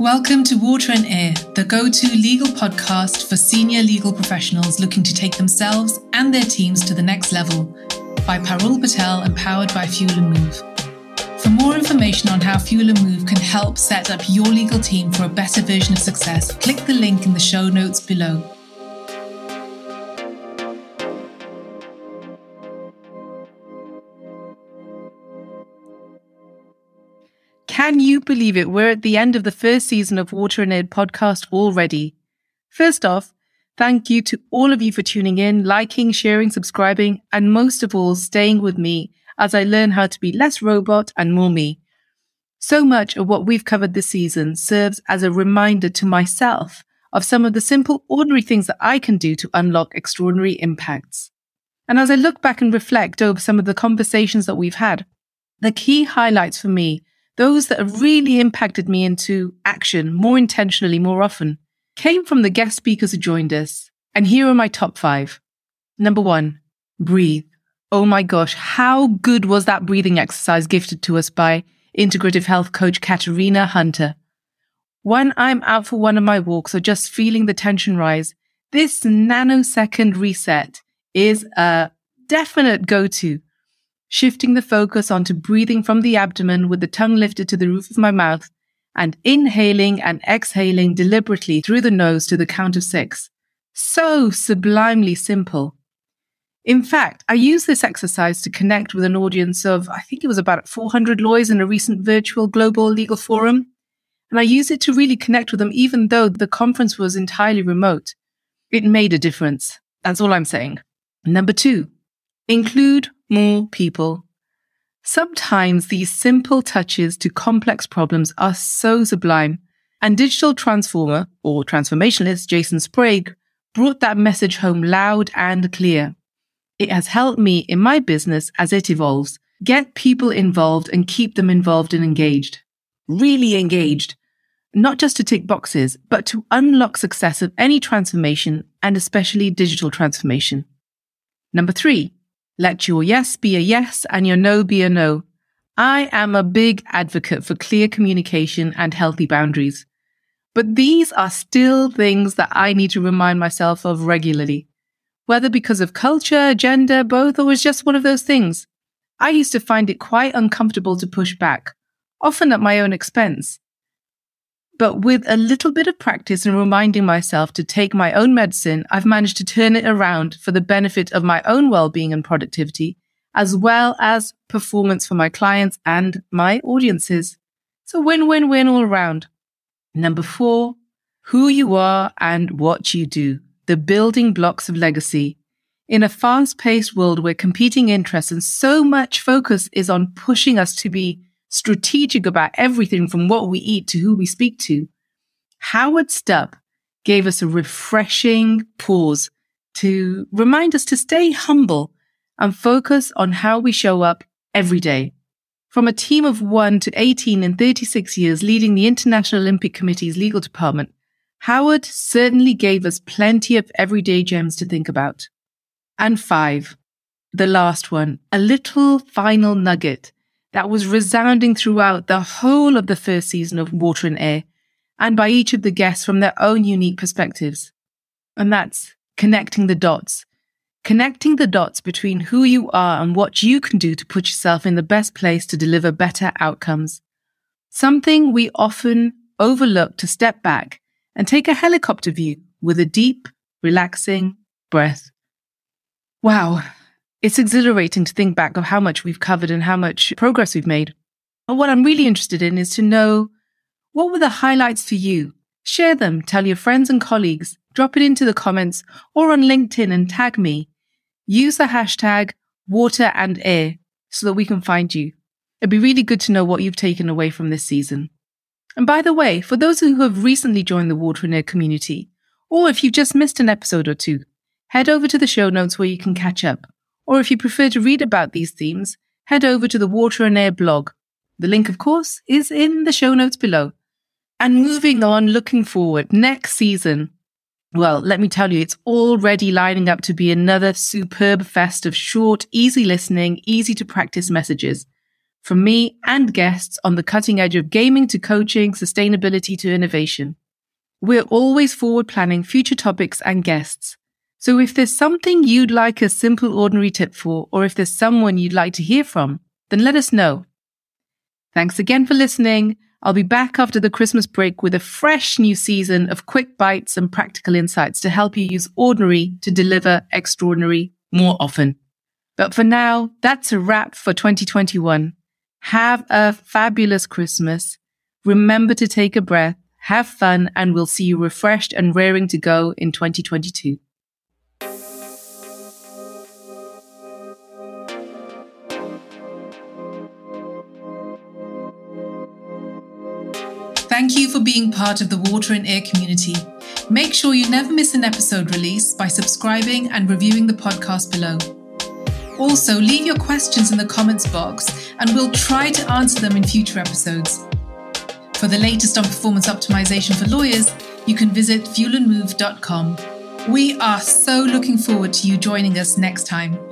Welcome to Water and Air, the go to legal podcast for senior legal professionals looking to take themselves and their teams to the next level by Parul Patel and powered by Fuel and Move. For more information on how Fuel and Move can help set up your legal team for a better version of success, click the link in the show notes below. Can you believe it? We're at the end of the first season of Water and Air podcast already. First off, thank you to all of you for tuning in, liking, sharing, subscribing, and most of all, staying with me as I learn how to be less robot and more me. So much of what we've covered this season serves as a reminder to myself of some of the simple, ordinary things that I can do to unlock extraordinary impacts. And as I look back and reflect over some of the conversations that we've had, the key highlights for me those that have really impacted me into action more intentionally, more often, came from the guest speakers who joined us. And here are my top five. Number one, breathe. Oh my gosh, how good was that breathing exercise gifted to us by integrative health coach Katarina Hunter? When I'm out for one of my walks or just feeling the tension rise, this nanosecond reset is a definite go to shifting the focus onto breathing from the abdomen with the tongue lifted to the roof of my mouth and inhaling and exhaling deliberately through the nose to the count of six. So sublimely simple. In fact, I used this exercise to connect with an audience of, I think it was about 400 lawyers in a recent virtual global legal forum. And I used it to really connect with them, even though the conference was entirely remote. It made a difference. That's all I'm saying. Number two, include more people. Sometimes these simple touches to complex problems are so sublime. And digital transformer or transformationalist Jason Sprague brought that message home loud and clear. It has helped me in my business as it evolves, get people involved and keep them involved and engaged. Really engaged. Not just to tick boxes, but to unlock success of any transformation and especially digital transformation. Number three, let your yes be a yes and your no be a no. I am a big advocate for clear communication and healthy boundaries. But these are still things that I need to remind myself of regularly. Whether because of culture, gender, both, or just one of those things. I used to find it quite uncomfortable to push back, often at my own expense. But with a little bit of practice and reminding myself to take my own medicine, I've managed to turn it around for the benefit of my own well-being and productivity, as well as performance for my clients and my audiences. So win-win-win all around. Number four, who you are and what you do, the building blocks of legacy. In a fast paced world where competing interests and so much focus is on pushing us to be strategic about everything from what we eat to who we speak to, Howard Stupp gave us a refreshing pause to remind us to stay humble and focus on how we show up every day. From a team of 1 to 18 in 36 years leading the International Olympic Committee's legal department, Howard certainly gave us plenty of everyday gems to think about. And five, the last one, a little final nugget that was resounding throughout the whole of the first season of Water and Air and by each of the guests from their own unique perspectives. And that's connecting the dots. Connecting the dots between who you are and what you can do to put yourself in the best place to deliver better outcomes. Something we often overlook to step back and take a helicopter view with a deep, relaxing breath. Wow, it's exhilarating to think back of how much we've covered and how much progress we've made. But what I'm really interested in is to know what were the highlights for you? Share them, tell your friends and colleagues, drop it into the comments or on LinkedIn and tag me. Use the hashtag water and air so that we can find you. It'd be really good to know what you've taken away from this season. And by the way, for those who have recently joined the Water and Air community, or if you've just missed an episode or two, head over to the show notes where you can catch up. Or if you prefer to read about these themes, head over to the Water and Air blog. The link, of course, is in the show notes below. And moving on, looking forward, next season. Well, let me tell you, it's already lining up to be another superb fest of short, easy listening, easy to practice messages. from me and guests on the cutting edge of gaming to coaching, sustainability to innovation. We're always forward planning future topics and guests. So if there's something you'd like a simple, ordinary tip for, or if there's someone you'd like to hear from, then let us know. Thanks again for listening. I'll be back after the Christmas break with a fresh new season of quick bites and practical insights to help you use ordinary to deliver extraordinary more often. But for now, that's a wrap for 2021. Have a fabulous Christmas. Remember to take a breath, have fun, and we'll see you refreshed and raring to go in 2022. Thank you for being part of the Water and Air community. Make sure you never miss an episode release by subscribing and reviewing the podcast below. Also, leave your questions in the comments box and we'll try to answer them in future episodes. For the latest on performance optimization for lawyers, you can visit fuelandmove.com. We are so looking forward to you joining us next time.